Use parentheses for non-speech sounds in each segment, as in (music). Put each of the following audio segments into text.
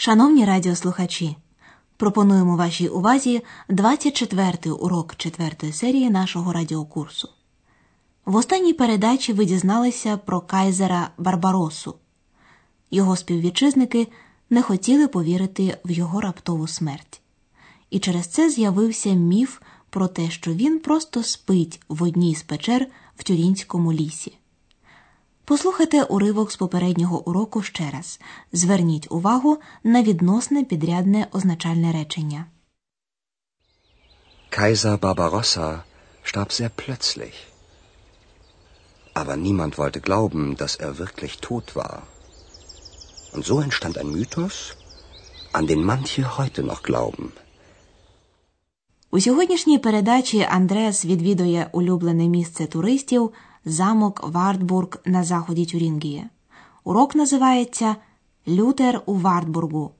Шановні радіослухачі, пропонуємо вашій увазі 24-й урок 4 серії нашого радіокурсу. В останній передачі ви дізналися про кайзера Барбаросу. Його співвітчизники не хотіли повірити в його раптову смерть. І через це з'явився міф про те, що він просто спить в одній з печер в Тюрінському лісі. Послухайте уривок з попереднього уроку ще раз. Зверніть увагу на відносне підрядне означальне речення. Kaiser Barbarossa starb sehr plötzlich. Aber niemand wollte glauben, dass er wirklich tot war. Und so entstand ein Mythos, an den manche heute noch glauben. У сьогоднішній передачі Андреас відвідує улюблене місце туристів замок Вартбург на заході Тюрінгії. Урок називається Лютер у Вартбургу.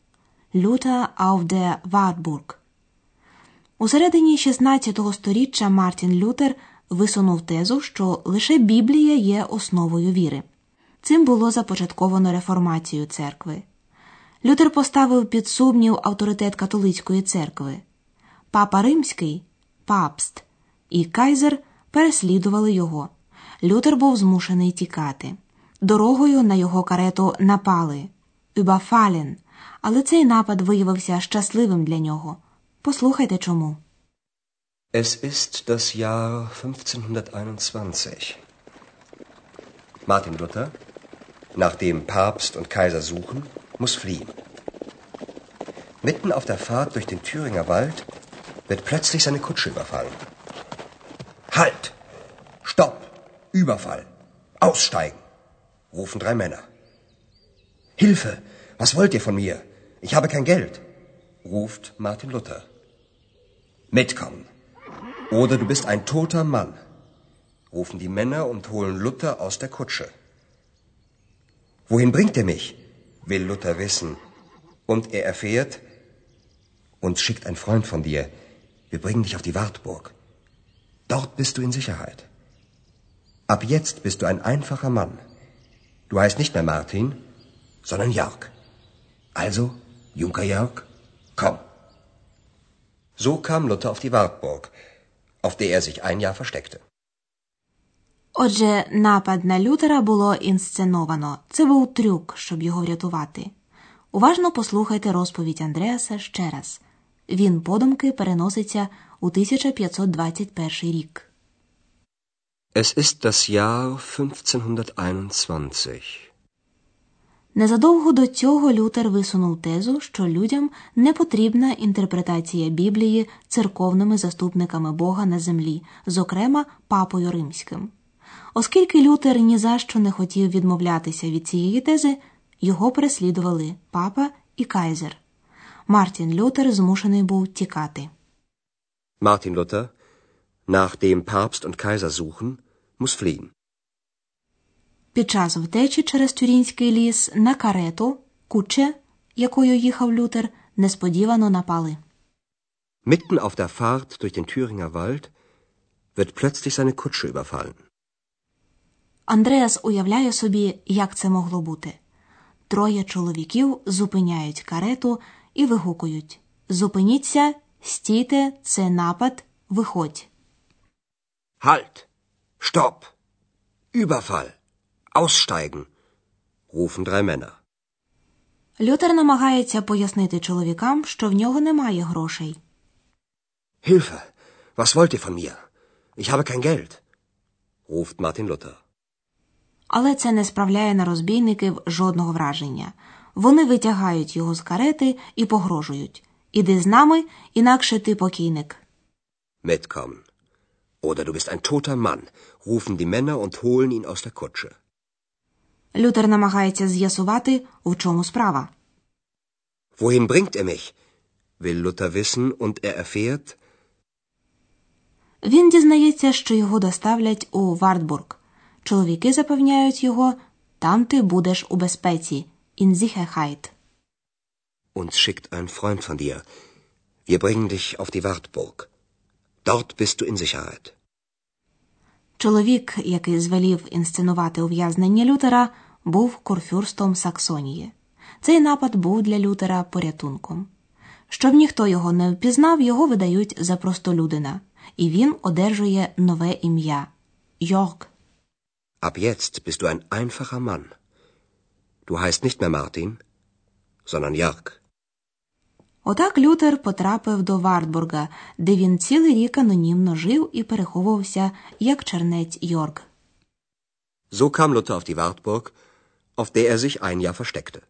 Люта auf der Wartburg. У середині 16 століття Мартін Лютер висунув тезу, що лише Біблія є основою віри. Цим було започатковано реформацію церкви. Лютер поставив під сумнів авторитет католицької церкви. Папа Римський, папст і кайзер переслідували його. Лютер був змушений тікати. Дорогою на його карету напали Überfallen, але цей напад виявився щасливим для нього. Послухайте чому. Es ist das Jahr 1521. Martin Luther, nachdem Papst und Kaiser suchen, muss fliehen. Mitten auf der Fahrt durch den Thüringer Wald wird plötzlich seine Kutsche überfallen. Überfall! Aussteigen! rufen drei Männer. Hilfe! Was wollt ihr von mir? Ich habe kein Geld, ruft Martin Luther. Mitkommen! Oder du bist ein toter Mann, rufen die Männer und holen Luther aus der Kutsche. Wohin bringt er mich? will Luther wissen. Und er erfährt, uns schickt ein Freund von dir. Wir bringen dich auf die Wartburg. Dort bist du in Sicherheit. Ab jetzt bist du ein einfacher Mann. Du heißt nicht mehr Martin, sondern Jörg. Also, Junker Jörg, komm. So kam Luther auf die Wartburg, auf der er sich ein Jahr versteckte. Отже, напад на Лютера було інсценовано. Це був трюк, щоб його врятувати. Уважно послухайте розповідь Андреаса ще раз. Він подумки переноситься у 1521 рік. Es ist das Jahr 1521. Незадовго до цього Лютер висунув тезу, що людям не потрібна інтерпретація Біблії церковними заступниками Бога на землі, зокрема папою римським. Оскільки Лютер ні за що не хотів відмовлятися від цієї тези, його переслідували папа і кайзер. Мартін Лютер змушений був тікати. Martin Luther, nachdem Papst und Kaiser suchen, muss fliehen. Під час втечі через Тюрінський ліс на карету, куче, якою їхав Лютер, несподівано напали. Mitten auf der Fahrt durch den Thüringer Wald wird plötzlich seine Kutsche überfallen. Андреас уявляє собі, як це могло бути. Троє чоловіків зупиняють карету і вигукують Зупиніться, стійте, це напад, виходь. Halt! Stopp! Überfall! Aussteigen! rufen drei Männer. Лютер намагається пояснити чоловікам, що в нього немає грошей. Hilfe! Was wollt ihr von mir? Ich habe kein Geld, ruft Martin Luther. Але це не справляє на розбійників жодного враження. Вони витягають його з карети і погрожують. Іди з нами, інакше ти покійник. Mitkommen. Oder du bist ein toter Mann, rufen die Männer und holen ihn aus der Kutsche. Лютер намагається з'ясувати, у чому справа. Wohin bringt er mich? will Luther wissen und er erfährt, Він дізнається, що його доставлять у Вартбург. Чоловіки запевняють його, там ти будеш у безпеці. In Sicherheit. uns schickt ein Freund von dir. Wir bringen dich auf die Wartburg. Dort bist du in Sicherheit. Чоловік, який звелів інсценувати ув'язнення Лютера, був курфюрстом Саксонії. Цей напад був для Лютера порятунком. Щоб ніхто його не впізнав, його видають за простолюдина, і він одержує нове ім'я Йорк. Ab jetzt bist du ein einfacher Mann. Du heißt nicht mehr Martin, sondern Jörg. Отак Лютер потрапив до Вартбурга, де він цілий рік анонімно жив і переховувався як чернець Йорг. So kam Luther auf die Wartburg, auf der er sich ein Jahr versteckte.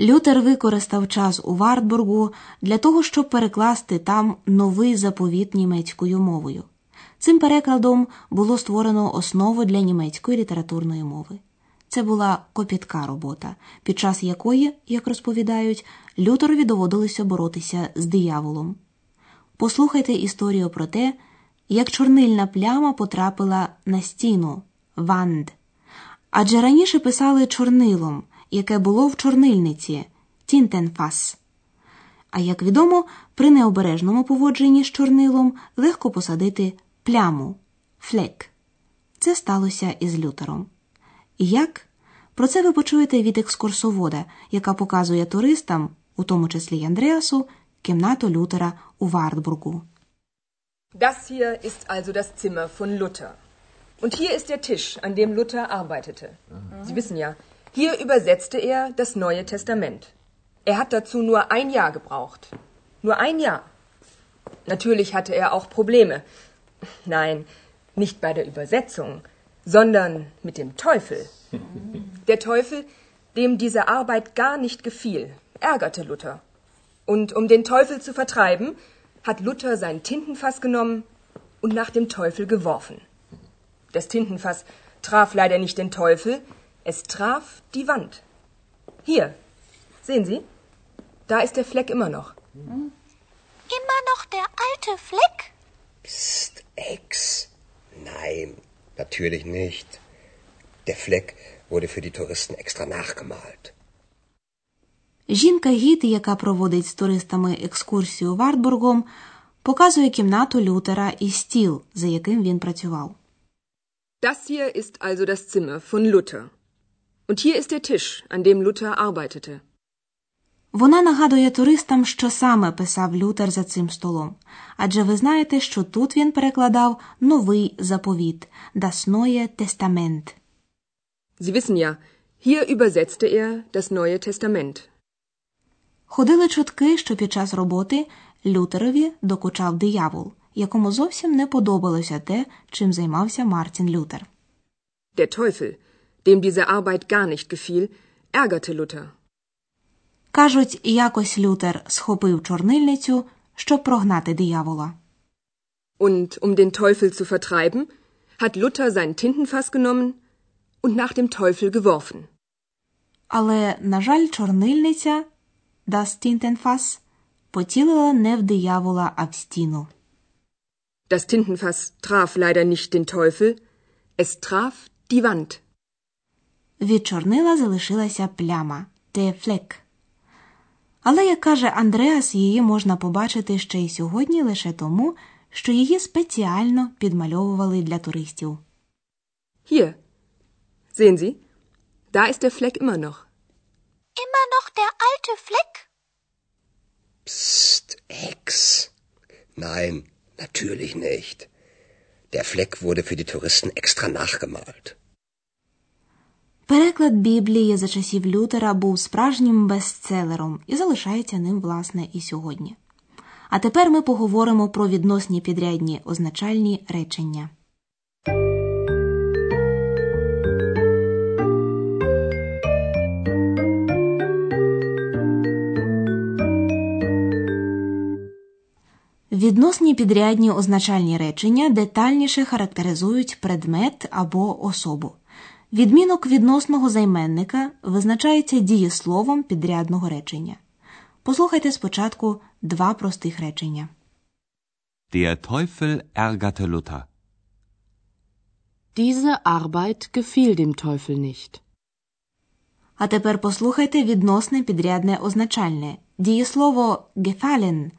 Лютер використав час у Вартбургу для того, щоб перекласти там новий заповіт німецькою мовою. Цим перекладом було створено основу для німецької літературної мови. Це була копітка робота, під час якої, як розповідають, Лютерові доводилося боротися з дияволом. Послухайте історію про те, як чорнильна пляма потрапила на стіну ванд. Адже раніше писали чорнилом, яке було в чорнильниці тінтенфас. А як відомо, при необережному поводженні з чорнилом легко посадити пляму флек. Це сталося із Лютером. Як? Про це ви почуєте від екскурсовода, яка показує туристам, у тому числі й Андреасу, кімнату Лютера у Вартбургу. Das hier ist also das Zimmer von Luther. Und hier ist der Tisch, an dem Luther arbeitete. Sie wissen ja, hier übersetzte er das Neue Testament. Er hat dazu nur ein Jahr gebraucht. Nur ein Jahr. Natürlich hatte er auch Probleme. Nein, nicht bei der Übersetzung, sondern mit dem Teufel. (laughs) Der Teufel, dem diese Arbeit gar nicht gefiel, ärgerte Luther. Und um den Teufel zu vertreiben, hat Luther sein Tintenfass genommen und nach dem Teufel geworfen. Das Tintenfass traf leider nicht den Teufel, es traf die Wand. Hier, sehen Sie? Da ist der Fleck immer noch. Immer noch der alte Fleck? Psst, Ex. Nein, natürlich nicht. Der Fleck wurde für die Touristen extra nachgemalt. Жінка-гід, яка проводить з туристами екскурсію Вартбургом, показує кімнату Лютера і стіл, за яким він працював. Das hier ist also das Zimmer von Luther. Und hier ist der Tisch, an dem Luther arbeitete. Вона нагадує туристам, що саме писав Лютер за цим столом. Адже ви знаєте, що тут він перекладав новий заповіт Das Neue Testament. Sie wissen ja, hier übersetzte er das Neue Testament. Ходили чутки, що під час роботи Лютерові докучав диявол, якому зовсім не подобалося те, чим займався Мартін Лютер. Der Teufel, dem diese Arbeit gar nicht gefiel, ärgerte Luther. Кажуть, якось Лютер схопив чорнильницю, щоб прогнати диявола. Und um den Teufel zu vertreiben, hat Luther sein Tintenfass genommen und nach dem Teufel geworfen. Але, на жаль, чорнильниця Das Tintenfass поцілила не в диявола, а в стіну. Das Tintenfass traf leider nicht den Teufel, es traf die Wand. Від чорнила залишилася пляма де флек. Але, як каже Андреас, її можна побачити ще й сьогодні лише тому, що її спеціально підмальовували для туристів. Hier, sehen Sie, da ist der Fleck immer noch. Immer noch der alte Fleck? Psst, Ex. Nein, natürlich nicht. Der Fleck wurde für die Touristen extra nachgemalt. Переклад Біблії за часів Лютера був справжнім бестселером і залишається ним, власне, і сьогодні. А тепер ми поговоримо про відносні підрядні означальні речення. Відносні підрядні означальні речення детальніше характеризують предмет або особу. Відмінок відносного займенника визначається дієсловом підрядного речення. Послухайте спочатку два простих речення. Der Teufel ärgerte Luther. Diese Arbeit gefiel dem Teufel nicht. А тепер послухайте відносне підрядне означальне. Дієслово gefallen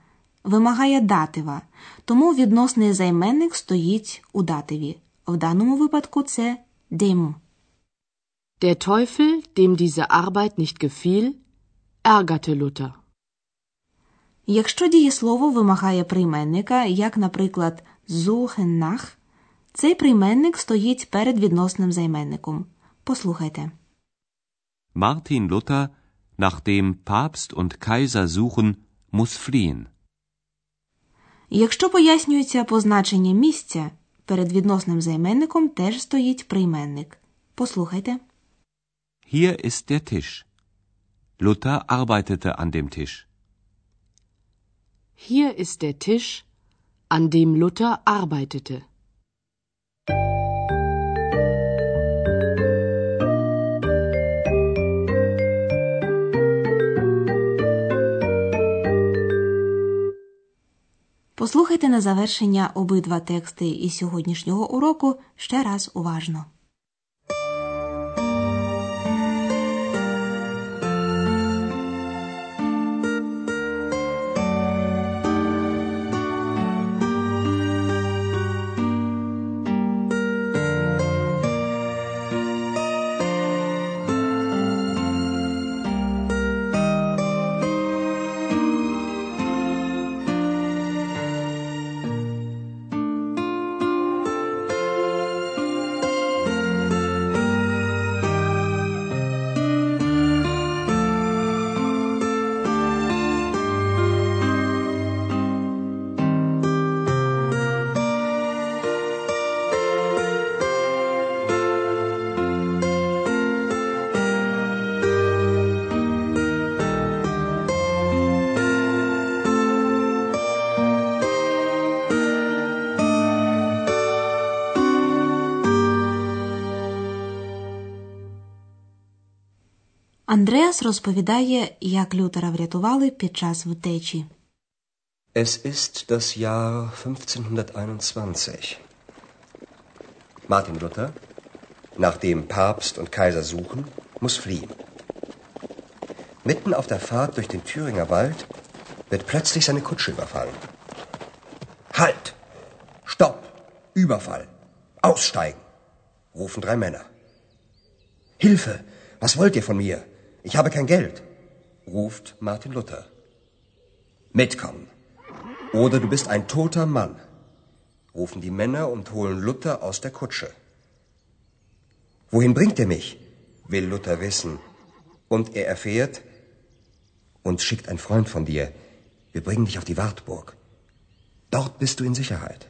вимагає датива, тому відносний займенник стоїть у дативі. В даному випадку це dem. Der Teufel, dem diese Arbeit nicht gefiel, ärgerte Luther. Якщо дієслово вимагає прийменника, як, наприклад, suchen nach, цей прийменник стоїть перед відносним займенником. Послухайте. Martin Luther, nachdem Papst und Kaiser suchen, muss fliehen. Якщо пояснюється позначення місця, перед відносним займенником теж стоїть прийменник. Послухайте. Hier ist der Tisch. Luther arbeitete an dem Tisch. Hier ist der Tisch, an dem Luther arbeitete. Послухайте на завершення обидва тексти із сьогоднішнього уроку ще раз уважно. Андреас розповідає, як Лютера врятували під час втечі. Es ist das Jahr 1521. Martin Luther, nachdem Papst und Kaiser suchen, muss fliehen. Mitten auf der Fahrt durch den Thüringer Wald wird plötzlich seine Kutsche überfallen. Halt! Stopp! Überfall! Aussteigen! rufen drei Männer. Hilfe! Was wollt ihr von mir? Ich habe kein Geld, ruft Martin Luther. Mitkommen. Oder du bist ein toter Mann, rufen die Männer und holen Luther aus der Kutsche. Wohin bringt er mich? will Luther wissen. Und er erfährt, uns schickt ein Freund von dir. Wir bringen dich auf die Wartburg. Dort bist du in Sicherheit.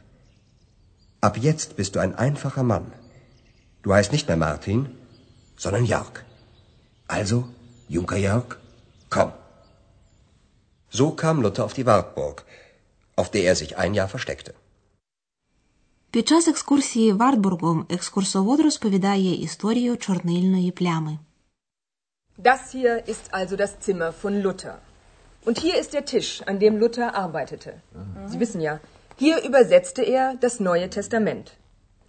Ab jetzt bist du ein einfacher Mann. Du heißt nicht mehr Martin, sondern Jörg. Also, Junker Jörg, komm. So kam Luther auf die Wartburg, auf der er sich ein Jahr versteckte. Під час екскурсії Вартбургом екскурсовод розповідає історію чорнильної плями. Das hier ist also das Zimmer von Luther. Und hier ist der Tisch, an dem Luther arbeitete. Sie wissen ja, hier übersetzte er das Neue Testament.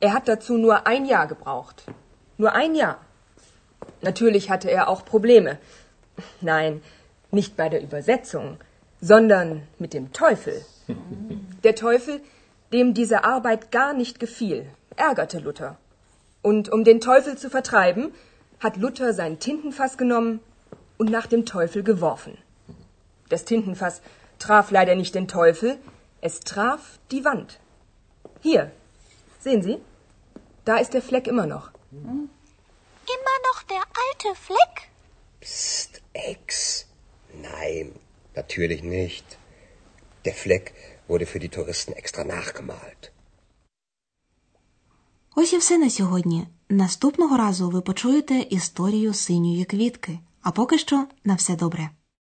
Er hat dazu nur ein Jahr gebraucht. Nur ein Jahr. Natürlich hatte er auch Probleme. Nein, nicht bei der Übersetzung, sondern mit dem Teufel. Der Teufel, dem diese Arbeit gar nicht gefiel, ärgerte Luther. Und um den Teufel zu vertreiben, hat Luther sein Tintenfass genommen und nach dem Teufel geworfen. Das Tintenfass traf leider nicht den Teufel, es traf die Wand. Hier, sehen Sie? Da ist der Fleck immer noch. Immer noch der alte Fleck? Psst, Ex. Nein, natürlich nicht. Der Fleck wurde für die Touristen extra nachgemalt. Ось і все на сьогодні. Наступного разу ви почуєте історію синьої квітки. А поки що на все добре.